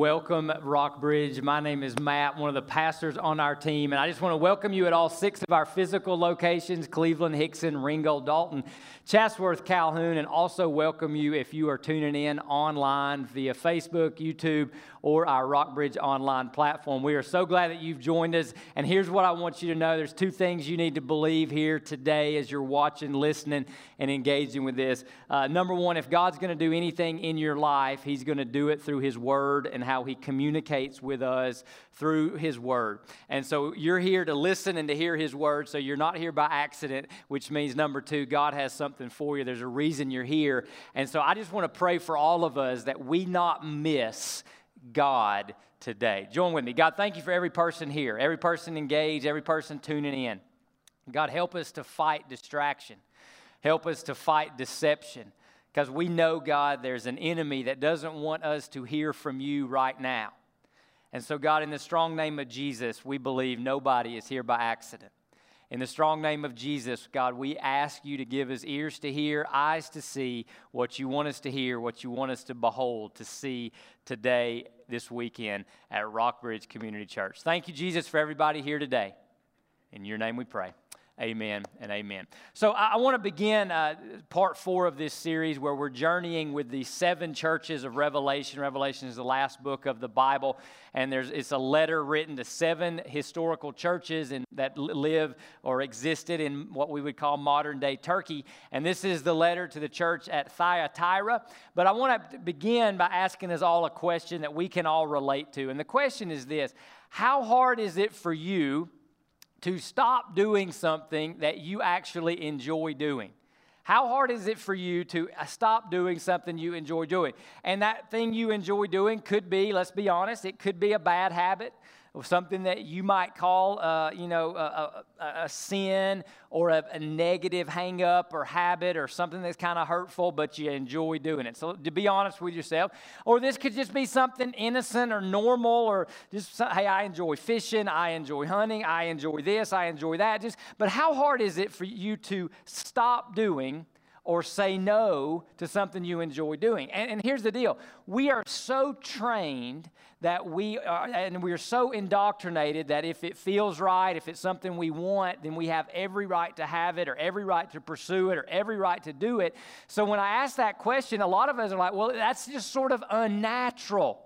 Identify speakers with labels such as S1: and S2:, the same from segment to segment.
S1: welcome Rockbridge. My name is Matt, one of the pastors on our team, and I just want to welcome you at all six of our physical locations Cleveland, Hixson, Ringgold, Dalton, Chatsworth, Calhoun, and also welcome you if you are tuning in online via Facebook, YouTube, or our Rockbridge online platform. We are so glad that you've joined us, and here's what I want you to know there's two things you need to believe here today as you're watching, listening, and engaging with this. Uh, number one, if God's going to do anything in your life, He's going to do it through His Word and how He communicates with us through His Word. And so you're here to listen and to hear His Word, so you're not here by accident, which means number two, God has something for you. There's a reason you're here. And so I just want to pray for all of us that we not miss God today. Join with me. God, thank you for every person here, every person engaged, every person tuning in. God, help us to fight distraction. Help us to fight deception. Because we know, God, there's an enemy that doesn't want us to hear from you right now. And so, God, in the strong name of Jesus, we believe nobody is here by accident. In the strong name of Jesus, God, we ask you to give us ears to hear, eyes to see what you want us to hear, what you want us to behold, to see today, this weekend at Rockbridge Community Church. Thank you, Jesus, for everybody here today. In your name we pray. Amen and amen. So I, I want to begin uh, part four of this series where we're journeying with the seven churches of Revelation. Revelation is the last book of the Bible, and there's it's a letter written to seven historical churches in, that live or existed in what we would call modern day Turkey. And this is the letter to the church at Thyatira. But I want to begin by asking us all a question that we can all relate to, and the question is this: How hard is it for you? To stop doing something that you actually enjoy doing. How hard is it for you to uh, stop doing something you enjoy doing? And that thing you enjoy doing could be, let's be honest, it could be a bad habit something that you might call, uh, you know, a, a, a sin or a, a negative hang up or habit or something that's kind of hurtful, but you enjoy doing it. So, to be honest with yourself, or this could just be something innocent or normal, or just, hey, I enjoy fishing, I enjoy hunting, I enjoy this, I enjoy that. Just, but how hard is it for you to stop doing? Or say no to something you enjoy doing. And, and, here's the deal we are so trained that we are, and we are so indoctrinated that if it feels right, if it's something we want, then we have every right to have it, or every right to pursue it, or every right to do it. So when I ask that question, a lot of us are like, well, that's just sort of unnatural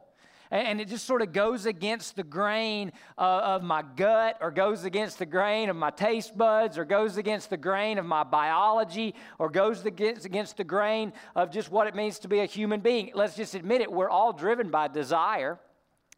S1: and it just sort of goes against the grain uh, of my gut or goes against the grain of my taste buds or goes against the grain of my biology or goes against, against the grain of just what it means to be a human being. Let's just admit it, we're all driven by desire.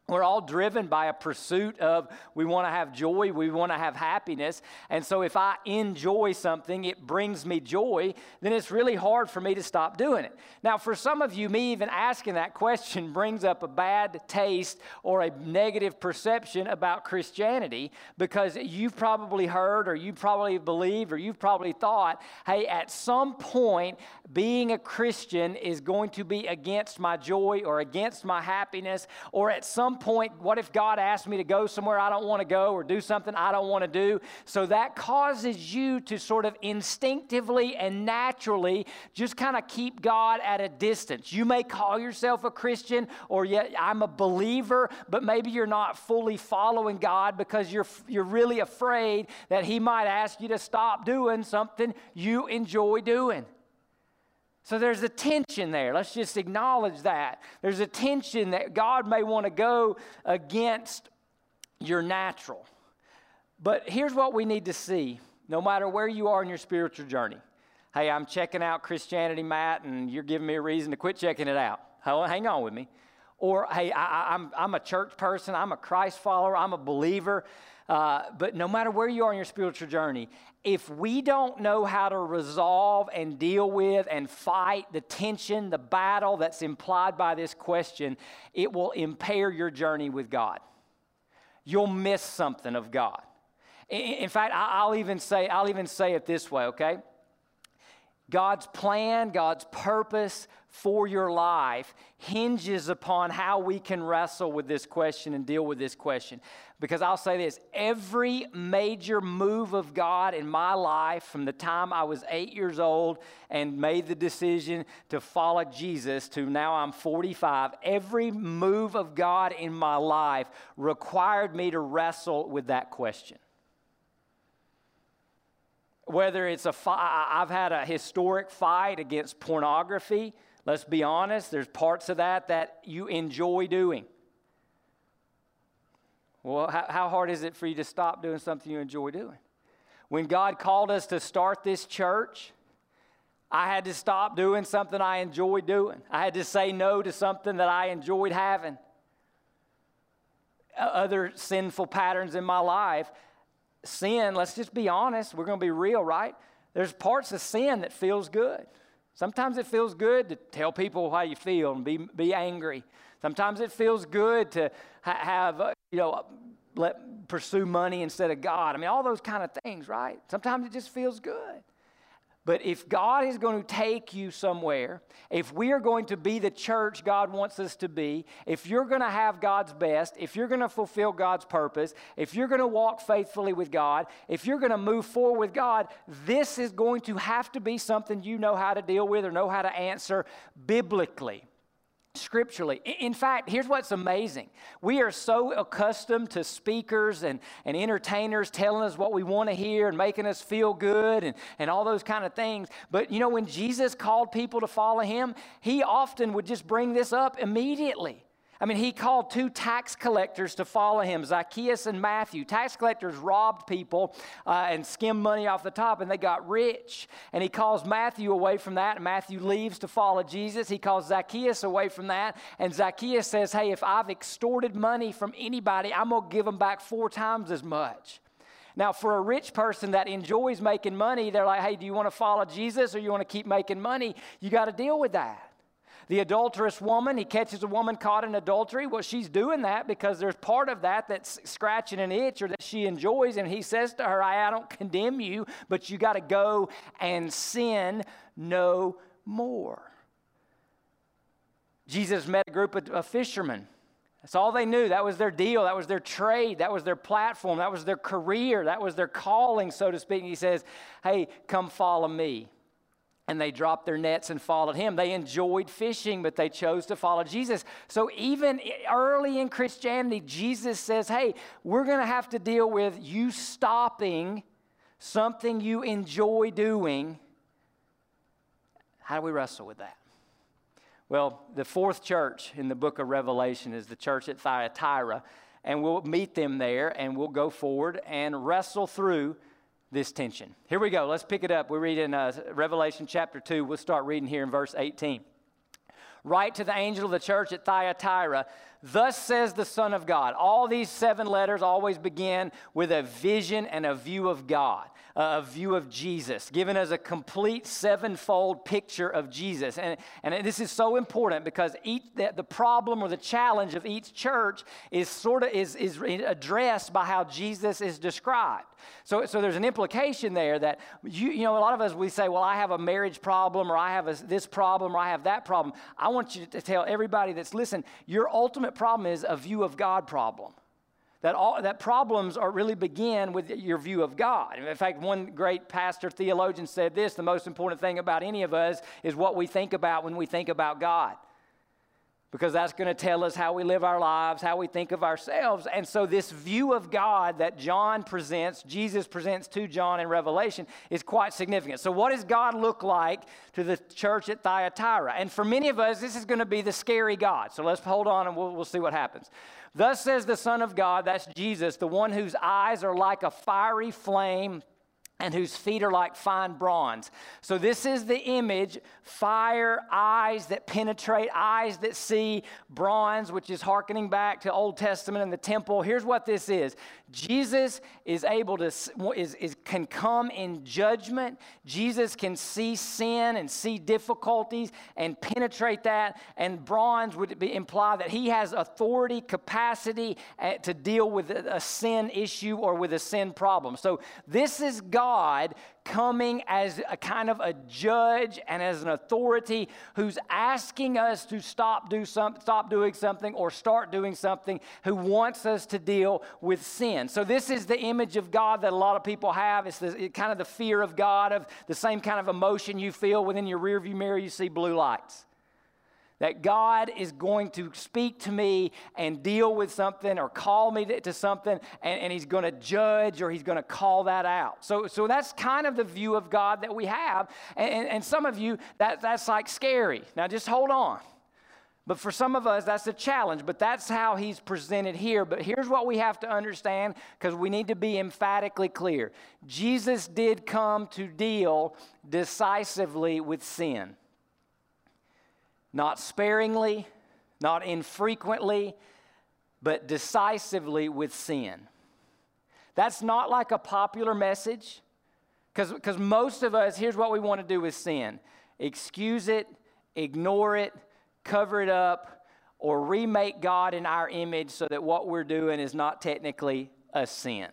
S1: We're all driven by a pursuit of we want to have joy, we want to have happiness. And so if I enjoy something, it brings me joy, then it's really hard for me to stop doing it. Now, for some of you, me even asking that question brings up a bad taste or a negative perception about Christianity because you've probably heard or you probably believed or you've probably thought, hey, at some point, being a Christian is going to be against my joy or against my happiness or at some point, what if God asked me to go somewhere I don't want to go or do something I don't want to do? So that causes you to sort of instinctively and naturally just kind of keep God at a distance. You may call yourself a Christian or yet I'm a believer, but maybe you're not fully following God because you're, you're really afraid that He might ask you to stop doing something you enjoy doing. So there's a tension there. Let's just acknowledge that. There's a tension that God may want to go against your natural. But here's what we need to see no matter where you are in your spiritual journey. Hey, I'm checking out Christianity, Matt, and you're giving me a reason to quit checking it out. Hang on with me. Or, hey, I, am I'm, I'm a church person, I'm a Christ follower, I'm a believer. Uh, but no matter where you are in your spiritual journey, if we don't know how to resolve and deal with and fight the tension, the battle that's implied by this question, it will impair your journey with God. You'll miss something of God. In fact, I'll even say, I'll even say it this way, okay? God's plan, God's purpose for your life hinges upon how we can wrestle with this question and deal with this question. Because I'll say this every major move of God in my life from the time I was eight years old and made the decision to follow Jesus to now I'm 45, every move of God in my life required me to wrestle with that question whether it's a fi- I've had a historic fight against pornography. Let's be honest, there's parts of that that you enjoy doing. Well, how, how hard is it for you to stop doing something you enjoy doing? When God called us to start this church, I had to stop doing something I enjoyed doing. I had to say no to something that I enjoyed having. Other sinful patterns in my life sin, let's just be honest, we're going to be real, right? There's parts of sin that feels good. Sometimes it feels good to tell people how you feel and be, be angry. Sometimes it feels good to ha- have, uh, you know, let, pursue money instead of God. I mean, all those kind of things, right? Sometimes it just feels good. But if God is going to take you somewhere, if we are going to be the church God wants us to be, if you're going to have God's best, if you're going to fulfill God's purpose, if you're going to walk faithfully with God, if you're going to move forward with God, this is going to have to be something you know how to deal with or know how to answer biblically scripturally. In fact, here's what's amazing. We are so accustomed to speakers and, and entertainers telling us what we want to hear and making us feel good and, and all those kind of things. But you know, when Jesus called people to follow him, he often would just bring this up immediately. I mean, he called two tax collectors to follow him, Zacchaeus and Matthew. Tax collectors robbed people uh, and skimmed money off the top, and they got rich. And he calls Matthew away from that, and Matthew leaves to follow Jesus. He calls Zacchaeus away from that, and Zacchaeus says, Hey, if I've extorted money from anybody, I'm going to give them back four times as much. Now, for a rich person that enjoys making money, they're like, Hey, do you want to follow Jesus or you want to keep making money? You got to deal with that. The adulterous woman, he catches a woman caught in adultery. Well, she's doing that because there's part of that that's scratching an itch or that she enjoys. And he says to her, I, I don't condemn you, but you got to go and sin no more. Jesus met a group of, of fishermen. That's all they knew. That was their deal. That was their trade. That was their platform. That was their career. That was their calling, so to speak. And he says, Hey, come follow me and they dropped their nets and followed him. They enjoyed fishing, but they chose to follow Jesus. So, even early in Christianity, Jesus says, Hey, we're going to have to deal with you stopping something you enjoy doing. How do we wrestle with that? Well, the fourth church in the book of Revelation is the church at Thyatira, and we'll meet them there and we'll go forward and wrestle through this tension. Here we go. Let's pick it up. We read in uh, Revelation chapter 2. We'll start reading here in verse 18. Write to the angel of the church at Thyatira, thus says the Son of God. All these seven letters always begin with a vision and a view of God a view of Jesus, giving us a complete sevenfold picture of Jesus. And, and this is so important because each, the, the problem or the challenge of each church is sort of is, is addressed by how Jesus is described. So, so there's an implication there that you, you know, a lot of us we say, well, I have a marriage problem or I have a, this problem or I have that problem. I want you to tell everybody that's listening, your ultimate problem is a view of God problem that, all, that problems are really begin with your view of God. In fact, one great pastor theologian said this the most important thing about any of us is what we think about when we think about God. Because that's going to tell us how we live our lives, how we think of ourselves. And so, this view of God that John presents, Jesus presents to John in Revelation, is quite significant. So, what does God look like to the church at Thyatira? And for many of us, this is going to be the scary God. So, let's hold on and we'll, we'll see what happens. Thus says the Son of God, that's Jesus, the one whose eyes are like a fiery flame and whose feet are like fine bronze. So, this is the image fire, eyes that penetrate, eyes that see, bronze, which is hearkening back to Old Testament and the temple. Here's what this is Jesus is able to, is, is, can come in judgment. Jesus can see sin and see difficulties and penetrate that. And bronze would be, imply that he has authority, capacity uh, to deal with a, a sin issue or with a sin problem. So, this is God coming as a kind of a judge and as an authority who's asking us to stop, do some, stop doing something or start doing something, who wants us to deal with sin. So, this is the image of God that a lot of people have. It's the, kind of the fear of God, of the same kind of emotion you feel within your rearview mirror, you see blue lights that God is going to speak to me and deal with something or call me to, to something, and, and He's going to judge or He's going to call that out. So, so that's kind of the view of God that we have. And, and, and some of you, that, that's like scary. Now just hold on. But for some of us, that's a challenge, but that's how he's presented here. But here's what we have to understand because we need to be emphatically clear Jesus did come to deal decisively with sin not sparingly, not infrequently, but decisively with sin. That's not like a popular message, because most of us, here's what we want to do with sin excuse it, ignore it, cover it up, or remake God in our image so that what we're doing is not technically a sin.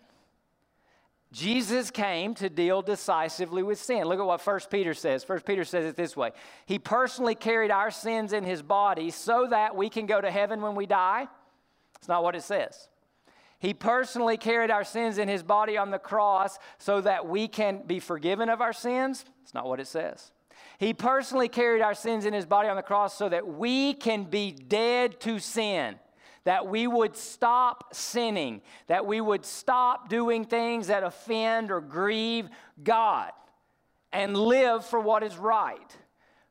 S1: Jesus came to deal decisively with sin. Look at what 1 Peter says. 1 Peter says it this way He personally carried our sins in his body so that we can go to heaven when we die. It's not what it says. He personally carried our sins in his body on the cross so that we can be forgiven of our sins. It's not what it says. He personally carried our sins in his body on the cross so that we can be dead to sin that we would stop sinning, that we would stop doing things that offend or grieve God, and live for what is right.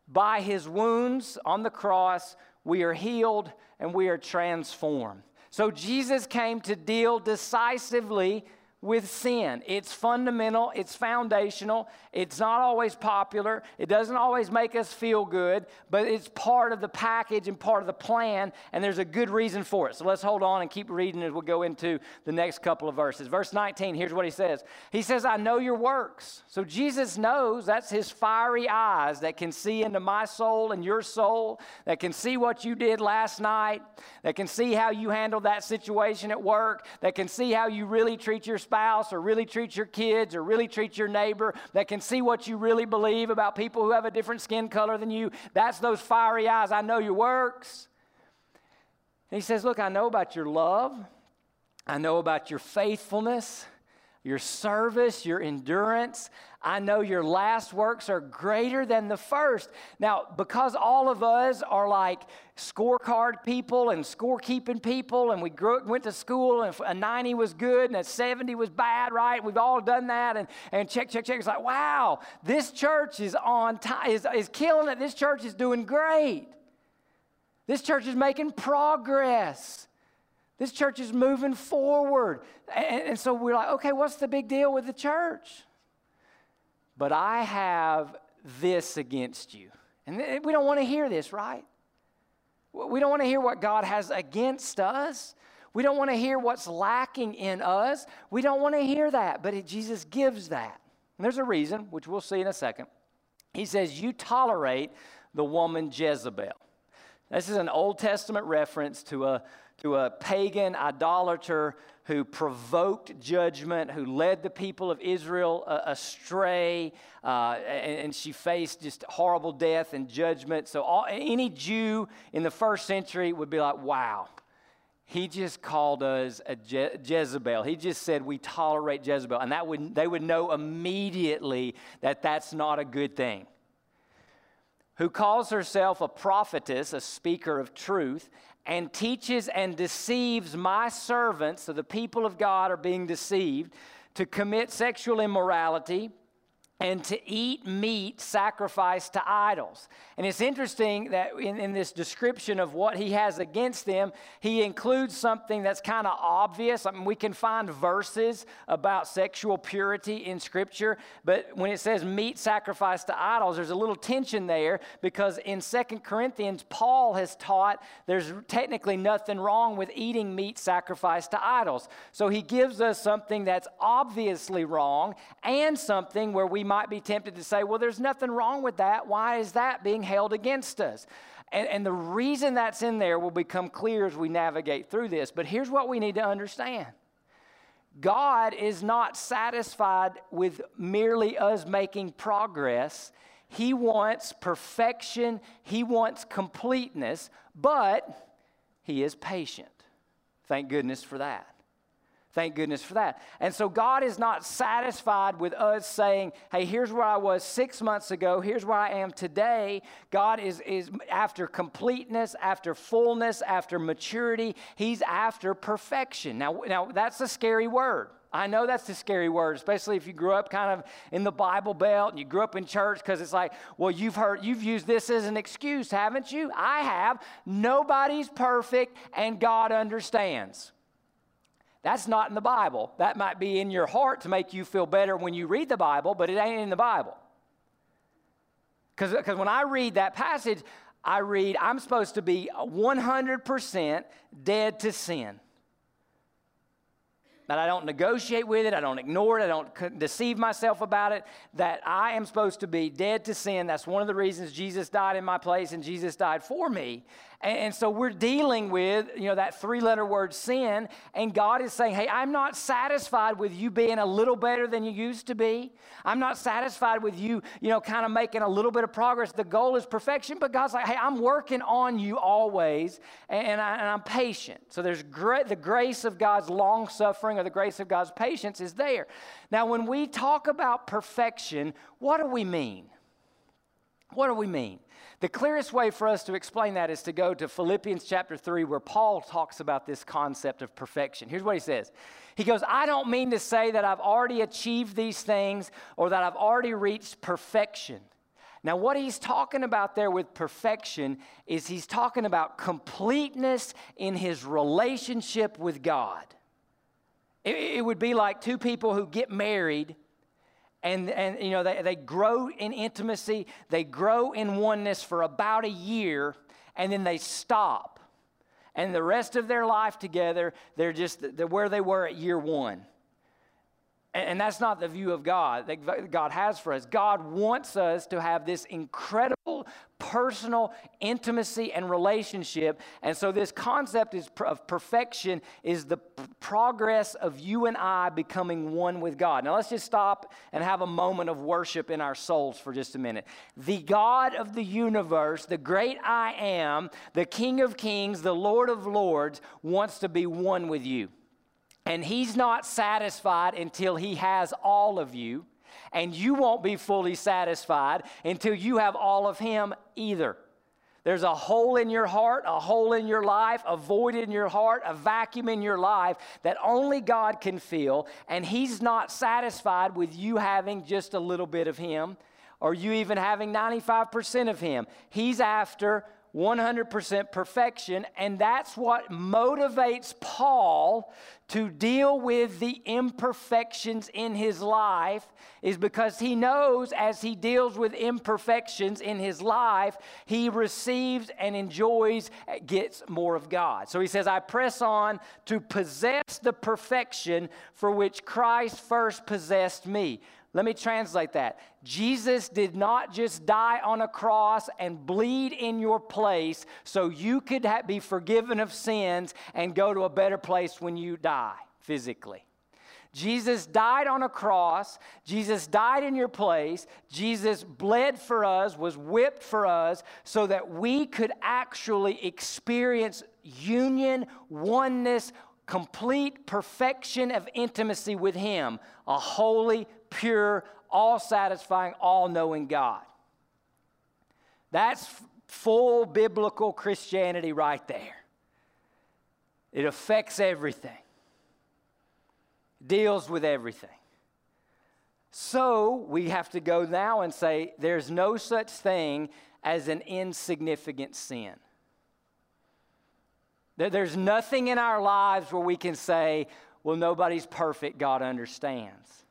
S1: By his wounds on the cross, we are healed and we are transformed. So Jesus came to deal decisively with sin. It's fundamental, it's foundational, it's not always popular, it doesn't always make us feel good, but it's part of the package and part of the plan, and there's a good reason for it. So let's hold on and keep reading as we'll go into the next couple of verses. Verse 19, here's what he says He says, I know your works. So Jesus knows that's his fiery eyes that can see into my soul and your soul, that can see what you did last night, that can see how you handled that situation at work, that can see how you really treat your or really treat your kids or really treat your neighbor, that can see what you really believe about people who have a different skin color than you. That's those fiery eyes. I know your works. And he says, Look, I know about your love, I know about your faithfulness your service, your endurance. I know your last works are greater than the first. Now, because all of us are like scorecard people and scorekeeping people, and we grew, went to school, and a 90 was good and a 70 was bad, right? We've all done that, and, and check, check, check. It's like, wow, this church is on time, is, is killing it. This church is doing great. This church is making progress. This church is moving forward. And, and, so we're like, okay, what's the big deal with the church? But I have this against you. And we don't want to hear this, right? We don't want to hear what God has against us. We don't want to hear what's lacking in us. We don't want to hear that, but it, Jesus gives that. And there's a reason, which we'll see in a second. He says, You tolerate the woman Jezebel. This is an Old Testament reference to a, to a pagan idolater who provoked judgment, who led the people of Israel uh, astray, uh, and, she faced just horrible death and judgment. So, all, any Jew in the first century would be like, wow, he just called us a Je- Jezebel. He just said we tolerate Jezebel. And that would, they would know immediately that that's not a good thing. Who calls herself a prophetess, a speaker of truth, and teaches and deceives my servants, so the people of God are being deceived, to commit sexual immorality and to eat meat sacrificed to idols. And it's interesting that in, in, this description of what he has against them, he includes something that's kind of obvious. I mean, we can find verses about sexual purity in Scripture, but when it says meat sacrificed to idols, there's a little tension there because in Second Corinthians, Paul has taught there's technically nothing wrong with eating meat sacrificed to idols. So he gives us something that's obviously wrong and something where we might be tempted to say, well, there's nothing wrong with that. Why is that being held against us? And, and the reason that's in there will become clear as we navigate through this. But here's what we need to understand God is not satisfied with merely us making progress. He wants perfection, He wants completeness, but He is patient. Thank goodness for that. Thank goodness for that. And so God is not satisfied with us saying, hey, here's where I was six months ago, here's where I am today. God is, is after completeness, after fullness, after maturity. He's after perfection. Now, now that's a scary word. I know that's a scary word, especially if you grew up kind of in the Bible Belt and you grew up in church because it's like, well, you've heard, you've used this as an excuse, haven't you? I have. Nobody's perfect and God understands. That's not in the Bible. That might be in your heart to make you feel better when you read the Bible, but it ain't in the Bible. Because when I read that passage, I read, I'm supposed to be 100% dead to sin. That I don't negotiate with it, I don't ignore it, I don't deceive myself about it, that I am supposed to be dead to sin. That's one of the reasons Jesus died in my place and Jesus died for me. And, and so we're dealing with, you know, that three letter word sin. And God is saying, hey, I'm not satisfied with you being a little better than you used to be. I'm not satisfied with you, you know, kind of making a little bit of progress. The goal is perfection, but God's like, hey, I'm working on you always, and, I, am patient. So there's the grace of God's long suffering or the grace of God's patience is there. Now, when we talk about perfection, what do we mean? What do we mean? The clearest way for us to explain that is to go to Philippians chapter 3, where Paul talks about this concept of perfection. Here's what he says He goes, I don't mean to say that I've already achieved these things or that I've already reached perfection. Now, what he's talking about there with perfection is he's talking about completeness in his relationship with God. It, it would be like two people who get married and, and you know they, they grow in intimacy they grow in oneness for about a year and then they stop. And the rest of their life together they're just they're where they were at year one and that's not the view of God that God has for us. God wants us to have this incredible personal intimacy and relationship. And so, this concept is, of perfection is the progress of you and I becoming one with God. Now, let's just stop and have a moment of worship in our souls for just a minute. The God of the universe, the great I am, the King of kings, the Lord of lords, wants to be one with you. And he's not satisfied until he has all of you. And you won't be fully satisfied until you have all of him either. There's a hole in your heart, a hole in your life, a void in your heart, a vacuum in your life that only God can fill. And He's not satisfied with you having just a little bit of Him or you even having 95% of Him. He's after 100% perfection, and that's what motivates Paul to deal with the imperfections in his life is because he knows as he deals with imperfections in his life, he receives and enjoys, gets more of God. So he says, I press on to possess the perfection for which Christ first possessed me. Let me translate that. Jesus did not just die on a cross and bleed in your place so you could be forgiven of sins and go to a better place when you die physically. Jesus died on a cross. Jesus died in your place. Jesus bled for us, was whipped for us, so that we could actually experience union, oneness, complete perfection of intimacy with Him, a holy, pure, all satisfying, all knowing God. That's full biblical Christianity right there. It affects everything, deals with everything. So we have to go now and say there's no such thing as an insignificant sin. There's nothing in our lives where we can say, well, nobody's perfect, God understands.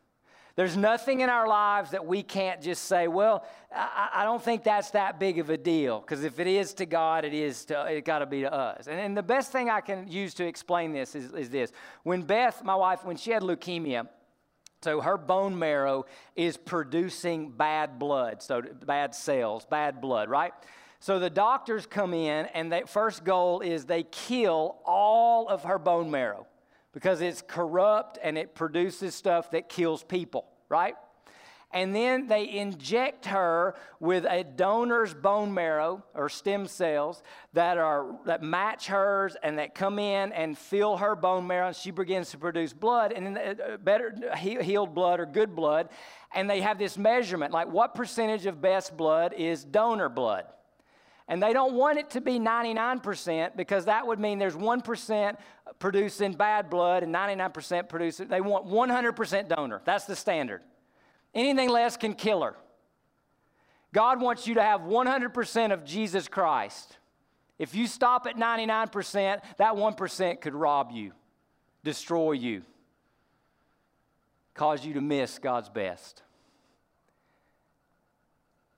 S1: There's nothing in our lives that we can't just say, well, I, I don't think that's that big of a deal. Because if it is to God, it is to, it got to be to us. And, and, the best thing I can use to explain this is, is this. When Beth, my wife, when she had leukemia, so her bone marrow is producing bad blood, so bad cells, bad blood, right? So the doctors come in, and the first goal is they kill all of her bone marrow because it's corrupt and it produces stuff that kills people, right? And then they inject her with a donor's bone marrow or stem cells that are that match hers and that come in and fill her bone marrow and she begins to produce blood and then uh, better healed blood or good blood and they have this measurement like what percentage of Beth's blood is donor blood and they don't want it to be 99% because that would mean there's 1% producing bad blood and 99% producing. They want 100% donor. That's the standard. Anything less can kill her. God wants you to have 100% of Jesus Christ. If you stop at 99%, that 1% could rob you, destroy you, cause you to miss God's best.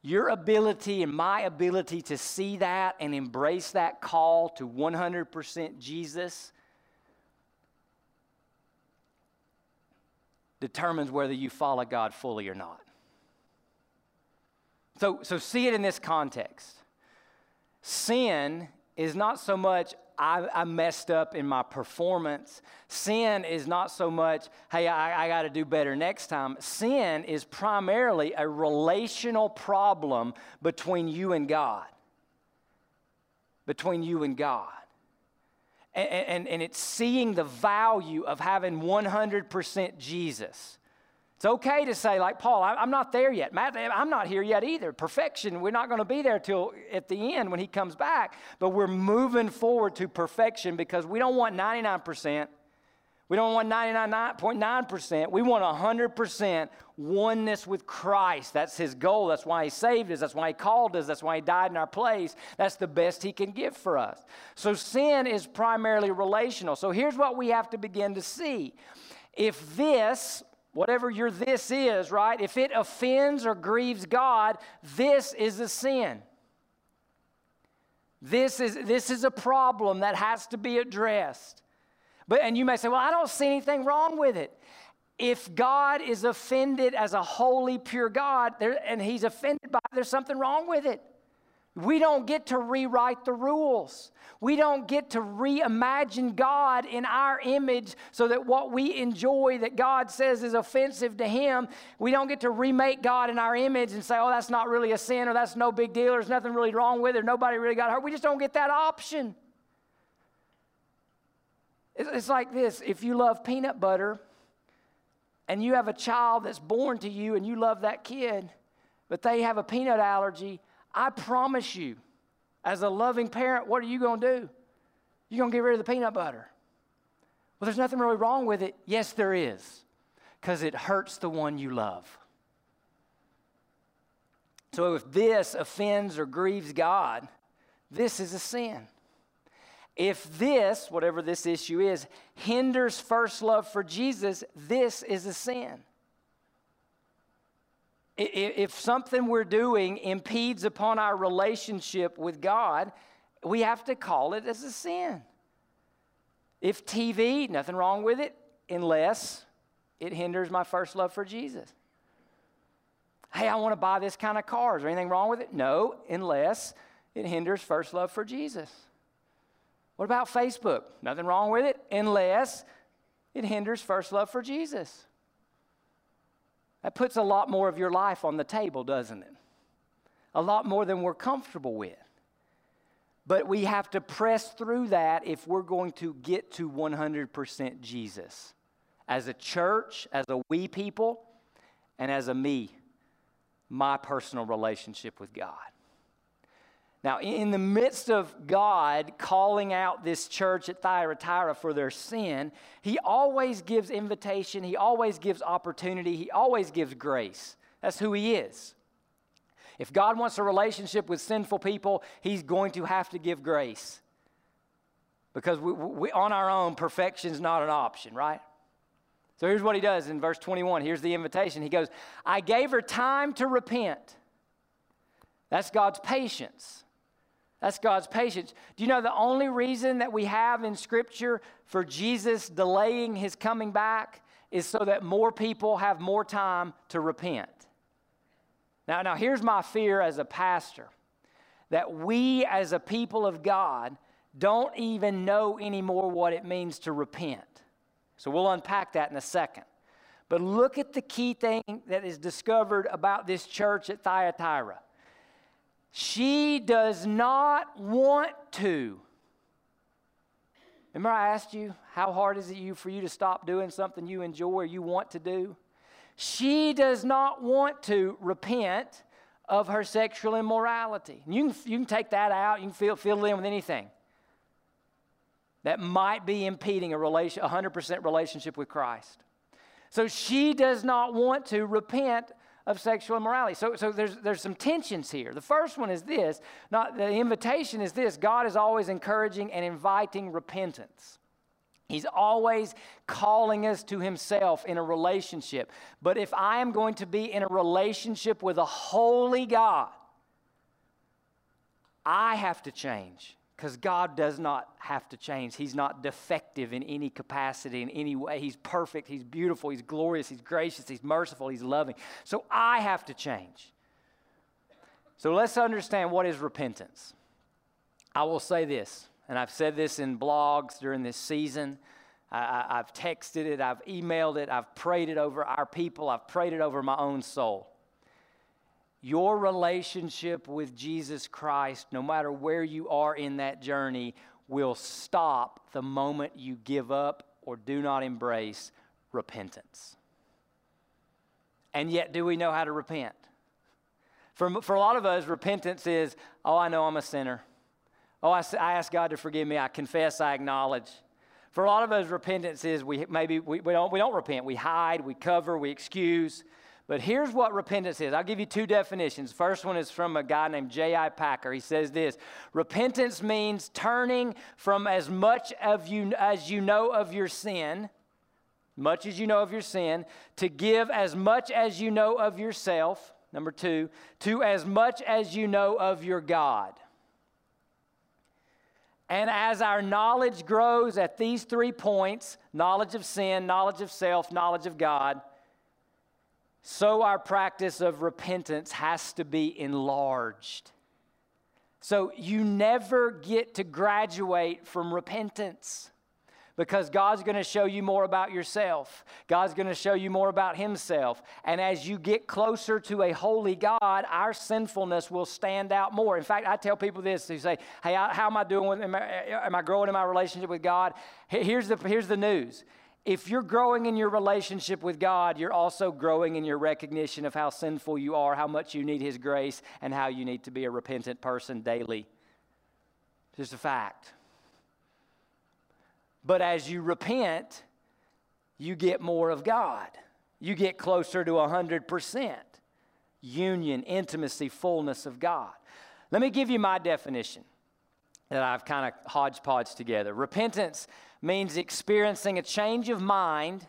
S1: Your ability and my ability to see that and embrace that call to 100% Jesus determines whether you follow God fully or not. So, so see it in this context. Sin is not so much I, I, messed up in my performance. Sin is not so much, hey, I, I got to do better next time. Sin is primarily a relational problem between you and God. Between you and God. And, and, and it's seeing the value of having 100% Jesus. It's okay to say, like Paul, I'm not there yet. Matt, I'm not here yet either. Perfection, we're not going to be there till at the end when he comes back. But we're moving forward to perfection because we don't want 99%. We don't want 99.9%. We want 100% oneness with Christ. That's his goal. That's why he saved us. That's why he called us. That's why he died in our place. That's the best he can give for us. So sin is primarily relational. So here's what we have to begin to see. If this, whatever your this is, right? If it offends or grieves God, this is a sin. This is, this is a problem that has to be addressed. But, and you may say, well, I don't see anything wrong with it. If God is offended as a holy, pure God, there, and he's offended by it, there's something wrong with it. We don't get to rewrite the rules. We don't get to reimagine God in our image so that what we enjoy that God says is offensive to Him, we don't get to remake God in our image and say, oh, that's not really a sin or that's no big deal or there's nothing really wrong with it or nobody really got hurt. We just don't get that option. It's like this if you love peanut butter and you have a child that's born to you and you love that kid, but they have a peanut allergy I promise you, as a loving parent, what are you going to do? You're going to get rid of the peanut butter. Well, there's nothing really wrong with it. Yes, there is, because it hurts the one you love. So if this offends or grieves God, this is a sin. If this, whatever this issue is, hinders first love for Jesus, this is a sin if something we're doing impedes upon our relationship with God, we have to call it as a sin. If TV, nothing wrong with it, unless it hinders my first love for Jesus. Hey, I want to buy this kind of car. Is there anything wrong with it? No, unless it hinders first love for Jesus. What about Facebook? Nothing wrong with it, unless it hinders first love for Jesus. That puts a lot more of your life on the table, doesn't it? A lot more than we're comfortable with. But we have to press through that if we're going to get to 100% Jesus. As a church, as a we people, and as a me, my personal relationship with God. Now, in the midst of God calling out this church at Thyatira for their sin, He always gives invitation, He always gives opportunity, He always gives grace. That's who He is. If God wants a relationship with sinful people, He's going to have to give grace. Because we, we, on our own, perfection is not an option, right? So here's what He does in verse 21. Here's the invitation. He goes, I gave her time to repent. That's God's patience. That's God's patience. Do you know the only reason that we have in Scripture for Jesus delaying his coming back is so that more people have more time to repent? Now, now here's my fear as a pastor that we as a people of God don't even know anymore what it means to repent. So we'll unpack that in a second. But look at the key thing that is discovered about this church at Thyatira. She does not want to. Remember, I asked you, how hard is it you for you to stop doing something you enjoy or you want to do? She does not want to repent of her sexual immorality. You can, you can take that out, you can fill, fill it in with anything that might be impeding a relation, 100% relationship with Christ. So she does not want to repent of sexual immorality. So, so there's, there's some tensions here. The first one is this not, the invitation is this God is always encouraging and inviting repentance. He's always calling us to Himself in a relationship. But if I am going to be in a relationship with a holy God, I have to change because God does not have to change. He's not defective in any capacity, in any way. He's perfect, He's beautiful, He's glorious, He's gracious, He's merciful, He's loving. So I have to change. So let's understand what is repentance. I will say this, and I've said this in blogs during this season. I, have texted it, I've emailed it, I've prayed it over our people, I've prayed it over my own soul. Your relationship with Jesus Christ, no matter where you are in that journey, will stop the moment you give up or do not embrace repentance. And yet, do we know how to repent? For, for a lot of us, repentance is, oh, I know I'm a sinner. Oh, I, I ask God to forgive me. I confess, I acknowledge. For a lot of us, repentance is we maybe we, we, don't, we don't repent. We hide, we cover, we excuse. But here's what repentance is. I'll give you two definitions. First one is from a guy named J.I. Packer. He says this Repentance means turning from as much of you as you know of your sin, much as you know of your sin, to give as much as you know of yourself. Number two, to as much as you know of your God. And as our knowledge grows at these three points knowledge of sin, knowledge of self, knowledge of God so our practice of repentance has to be enlarged. So you never get to graduate from repentance because God's going to show you more about yourself. God's going to show you more about Himself. And as you get closer to a holy God, our sinfulness will stand out more. In fact, I tell people this who say, Hey, how am I doing? Am I, am I growing in my relationship with God? Here's the, here's the news if you're growing in your relationship with God, you're also growing in your recognition of how sinful you are, how much you need His grace, and how you need to be a repentant person daily. Just a fact. But as you repent, you get more of God. You get closer to 100% union, intimacy, fullness of God. Let me give you my definition that I've kind of hodgepodge together. Repentance means experiencing a change of mind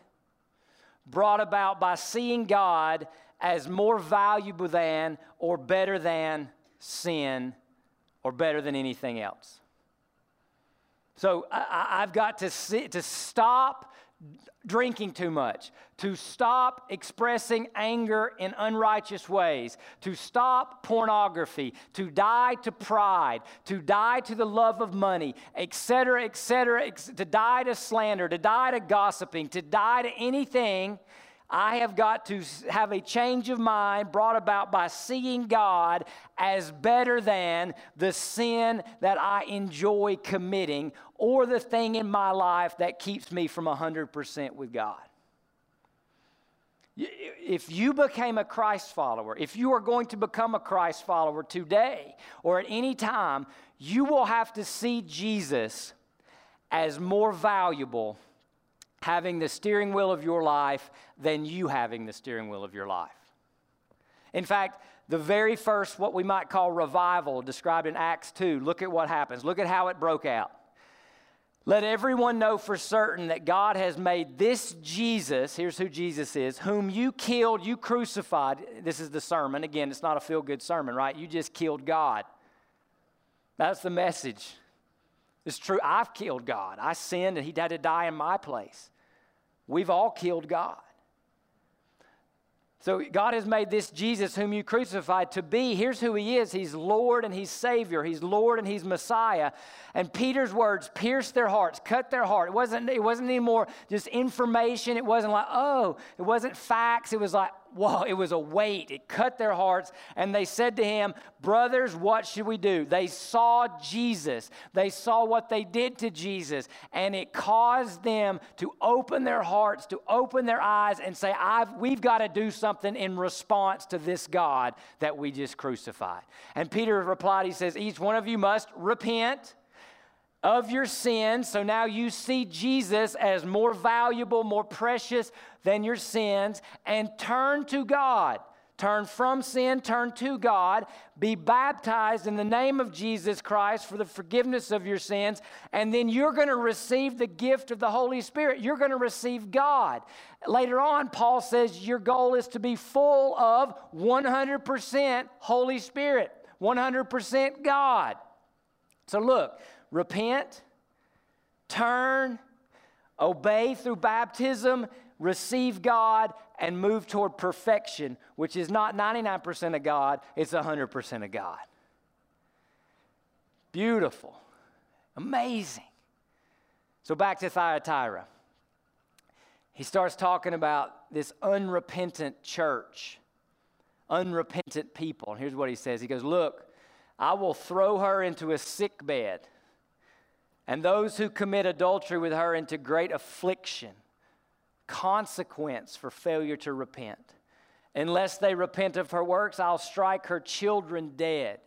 S1: brought about by seeing God as more valuable than or better than sin or better than anything else. So I, have got to, sit, to stop drinking too much, to stop expressing anger in unrighteous ways, to stop pornography, to die to pride, to die to the love of money, etc., etc., to die to slander, to die to gossiping, to die to anything I have got to have a change of mind brought about by seeing God as better than the sin that I enjoy committing or the thing in my life that keeps me from 100% with God. If you became a Christ follower, if you are going to become a Christ follower today or at any time, you will have to see Jesus as more valuable having the steering wheel of your life than you having the steering wheel of your life. In fact, the very first, what we might call revival, described in Acts 2, look at what happens. Look at how it broke out. Let everyone know for certain that God has made this Jesus, here's who Jesus is, whom you killed, you crucified. This is the sermon. Again, it's not a feel good sermon, right? You just killed God. That's the message. It's true. I've killed God. I sinned and He had to die in my place. We've all killed God. So God has made this Jesus whom you crucified to be. Here's who he is. He's Lord and he's Savior. He's Lord and he's Messiah. And Peter's words pierced their hearts, cut their heart. It wasn't, it wasn't anymore just information. It wasn't like, oh, it wasn't facts. It was like, whoa, it was a weight. It cut their hearts. And they said to him, Brothers, what should we do? They saw Jesus. They saw what they did to Jesus. And it caused them to open their hearts, to open their eyes, and say, I've, We've got to do something in response to this God that we just crucified. And Peter replied, He says, Each one of you must repent of your sins. So now you see Jesus as more valuable, more precious than your sins, and turn to God. Turn from sin, turn to God, be baptized in the name of Jesus Christ for the forgiveness of your sins, and then you're going to receive the gift of the Holy Spirit. You're going to receive God. Later on, Paul says your goal is to be full of 100% Holy Spirit, 100% God. So look, repent, turn, obey through baptism, receive God, and move toward perfection, which is not 99% of God, it's 100% of God. Beautiful, amazing. So back to Thyatira. He starts talking about this unrepentant church, unrepentant people. And here's what he says He goes, Look, I will throw her into a sick bed and those who commit adultery with her into great affliction, consequence for failure to repent. Unless they repent of her works, I'll strike her children dead.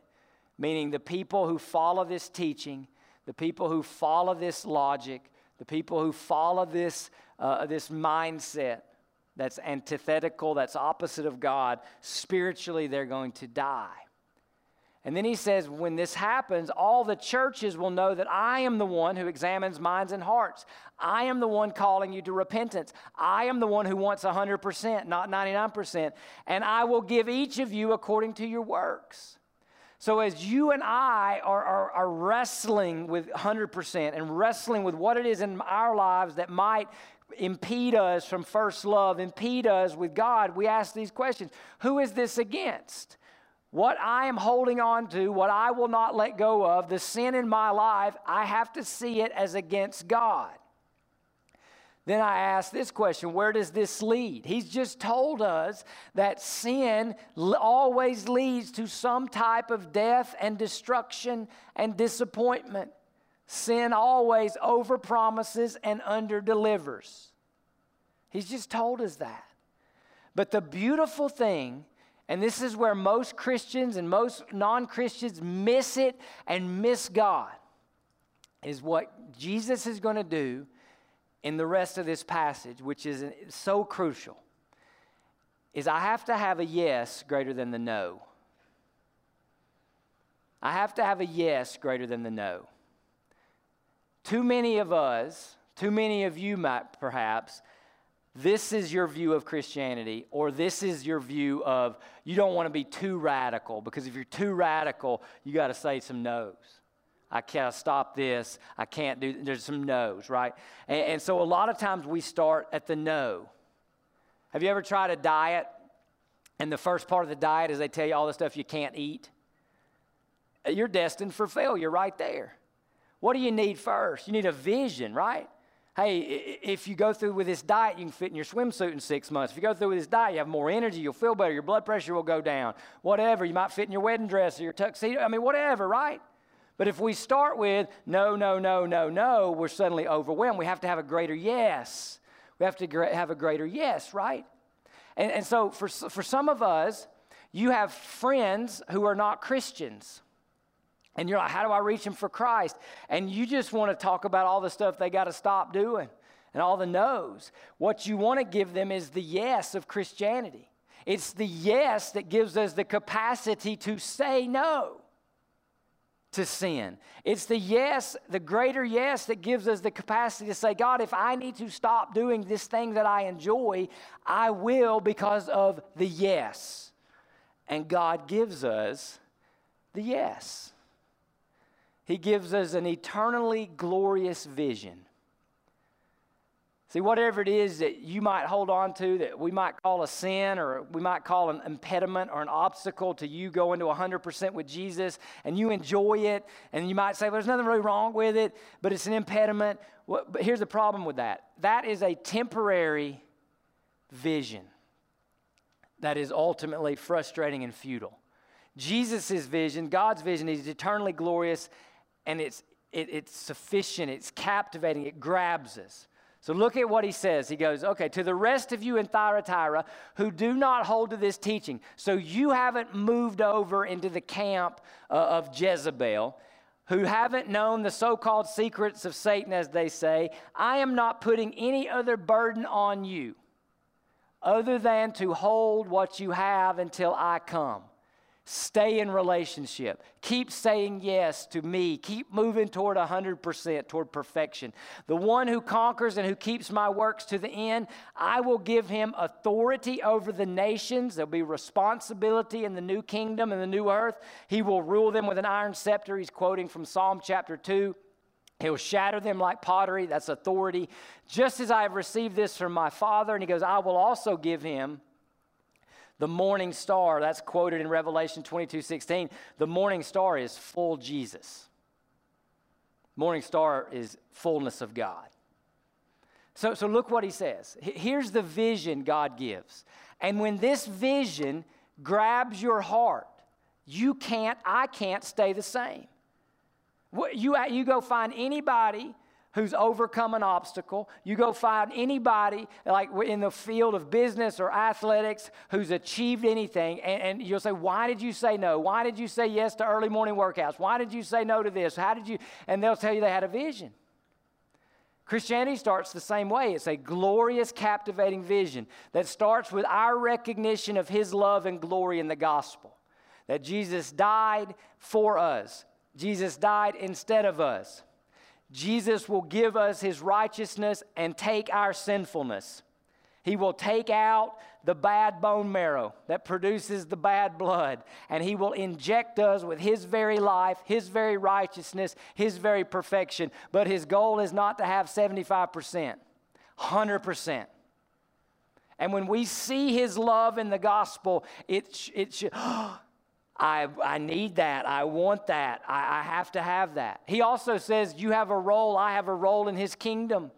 S1: Meaning, the people who follow this teaching, the people who follow this logic, the people who follow this, uh, this mindset that's antithetical, that's opposite of God, spiritually, they're going to die. And then he says, when this happens, all the churches will know that I am the one who examines minds and hearts. I am the one calling you to repentance. I am the one who wants 100%, not 99%. And I will give each of you according to your works. So, as you and I are, are, are wrestling with 100% and wrestling with what it is in our lives that might impede us from first love, impede us with God, we ask these questions Who is this against? What I am holding on to, what I will not let go of, the sin in my life, I have to see it as against God. Then I ask this question where does this lead? He's just told us that sin always leads to some type of death and destruction and disappointment. Sin always overpromises and underdelivers. He's just told us that. But the beautiful thing and this is where most Christians and most non Christians miss it and miss God, is what Jesus is going to do in the rest of this passage, which is so crucial, is I have to have a yes greater than the no. I have to have a yes greater than the no. Too many of us, too many of you might perhaps, this is your view of Christianity, or this is your view of you don't want to be too radical, because if you're too radical, you got to say some no's. I can't stop this. I can't do, there's some no's, right? And, and so a lot of times we start at the no. Have you ever tried a diet? And the first part of the diet is they tell you all the stuff you can't eat. You're destined for failure right there. What do you need first? You need a vision, right? Hey, if you go through with this diet, you can fit in your swimsuit in six months. If you go through with this diet, you have more energy, you'll feel better, your blood pressure will go down, whatever. You might fit in your wedding dress or your tuxedo. I mean, whatever, right? But if we start with no, no, no, no, no, we're suddenly overwhelmed. We have to have a greater yes. We have to have a greater yes, right? And, and so for, for some of us, you have friends who are not Christians and you're like, how do I reach them for Christ? And you just want to talk about all the stuff they got to stop doing and all the no's. What you want to give them is the yes of Christianity. It's the yes that gives us the capacity to say no to sin. It's the yes, the greater yes, that gives us the capacity to say, God, if I need to stop doing this thing that I enjoy, I will because of the yes. And God gives us the yes. He gives us an eternally glorious vision. See, whatever it is that you might hold on to that we might call a sin or we might call an impediment or an obstacle to you going to 100% with Jesus and you enjoy it, and you might say, well, there's nothing really wrong with it, but it's an impediment. Well, but here's the problem with that that is a temporary vision that is ultimately frustrating and futile. Jesus' vision, God's vision, is eternally glorious and it's, it, it's sufficient, it's captivating, it grabs us. So look at what he says. He goes, okay, to the rest of you in Thyatira who do not hold to this teaching. So you haven't moved over into the camp uh, of Jezebel, who haven't known the so called secrets of Satan, as they say. I am not putting any other burden on you other than to hold what you have until I come. Stay in relationship. Keep saying yes to me. Keep moving toward 100%, toward perfection. The one who conquers and who keeps my works to the end, I will give him authority over the nations. There'll be responsibility in the new kingdom and the new earth. He will rule them with an iron scepter. He's quoting from Psalm chapter 2. He'll shatter them like pottery. That's authority. Just as I have received this from my Father. And he goes, I will also give him the morning star, that's quoted in Revelation 22 16. The morning star is full Jesus. Morning star is fullness of God. So, so look what he says. Here's the vision God gives. And when this vision grabs your heart, you can't, I can't stay the same. You, you go find anybody who's overcome an obstacle. You go find anybody, like in the field of business or athletics, who's achieved anything, and, and, you'll say, Why did you say no? Why did you say yes to early morning workouts? Why did you say no to this? How did you? And they'll tell you they had a vision. Christianity starts the same way. It's a glorious, captivating vision that starts with our recognition of His love and glory in the gospel. That Jesus died for us, Jesus died instead of us. Jesus will give us his righteousness and take our sinfulness. He will take out the bad bone marrow that produces the bad blood, and he will inject us with his very life, his very righteousness, his very perfection. But his goal is not to have 75%, 100%. And when we see his love in the gospel, it, it should. Oh, I, I need that. I want that. I, I have to have that. He also says, You have a role. I have a role in His kingdom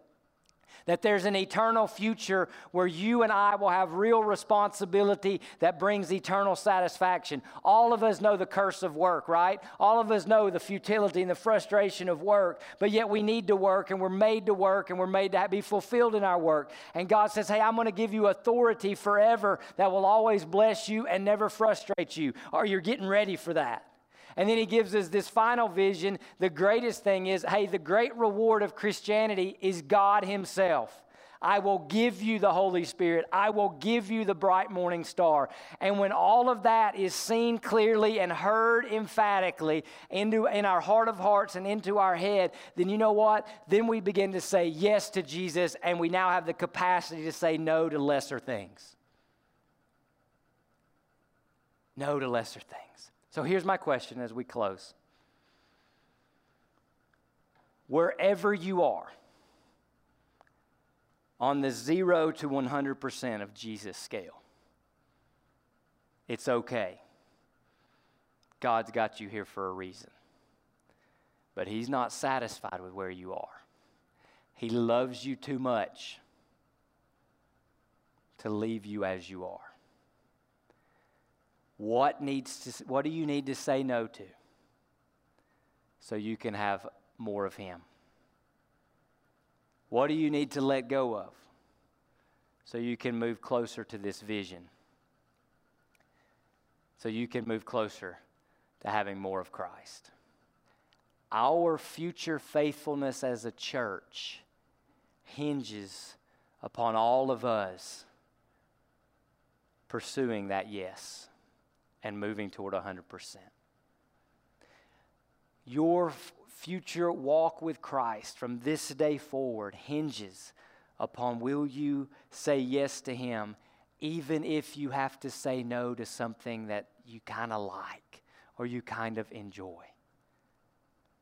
S1: that there's an eternal future where you and I will have real responsibility that brings eternal satisfaction. All of us know the curse of work, right? All of us know the futility and the frustration of work, but yet we need to work and we're made to work and we're made to be fulfilled in our work. And God says, Hey, I'm going to give you authority forever that will always bless you and never frustrate you. Or you're getting ready for that. And then he gives us this final vision. The greatest thing is hey, the great reward of Christianity is God Himself. I will give you the Holy Spirit. I will give you the bright morning star. And when all of that is seen clearly and heard emphatically into in our heart of hearts and into our head, then you know what? Then we begin to say yes to Jesus and we now have the capacity to say no to lesser things. No to lesser things. So here's my question as we close. Wherever you are, on the zero to 100% of Jesus scale, it's okay. God's got you here for a reason. But He's not satisfied with where you are. He loves you too much to leave you as you are. What, needs to, what do you need to say no to so you can have more of Him? What do you need to let go of so you can move closer to this vision? So you can move closer to having more of Christ. Our future faithfulness as a church hinges upon all of us pursuing that yes and moving toward 100%. Your future walk with Christ from this day forward hinges upon will you say yes to Him, even if you have to say no to something that you kind of like or you kind of enjoy.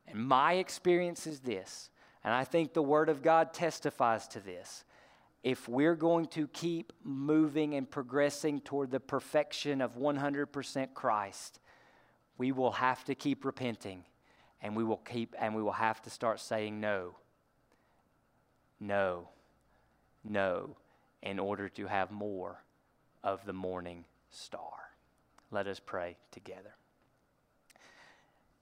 S1: And my experience is this, and I think the Word of God testifies to this if we're going to keep moving and progressing toward the perfection of 100% Christ, we will have to keep repenting and we will keep and we will have to start saying no. No. No in order to have more of the morning star. Let us pray together.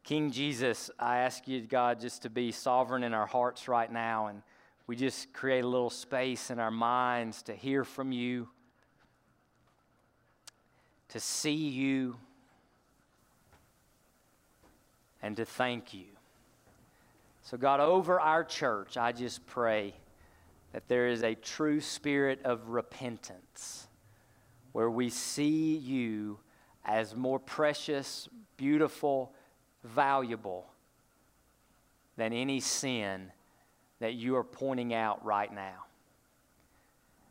S1: King Jesus, I ask you, God, just to be sovereign in our hearts right now, and we just create a little space in our minds to hear from you, to see you, and to thank you. So, God, over our church, I just pray that there is a true spirit of repentance where we see you as more precious, beautiful, valuable than any sin that you are pointing out right now.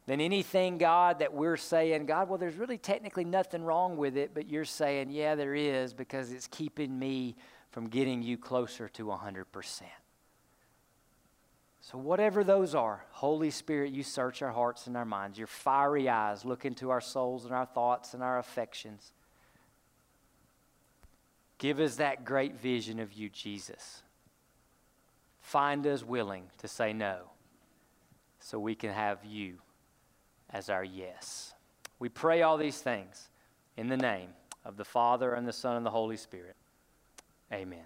S1: Than anything, God, that we're saying, God, well, there's really technically nothing wrong with it, but you're saying, yeah, there is because it's keeping me from getting you closer to 100%. So, whatever those are, Holy Spirit, you search our hearts and our minds. Your fiery eyes look into our souls and our thoughts and our affections. Give us that great vision of you, Jesus. Find us willing to say no so we can have you as our yes. We pray all these things in the name of the Father and the Son and the Holy Spirit. Amen.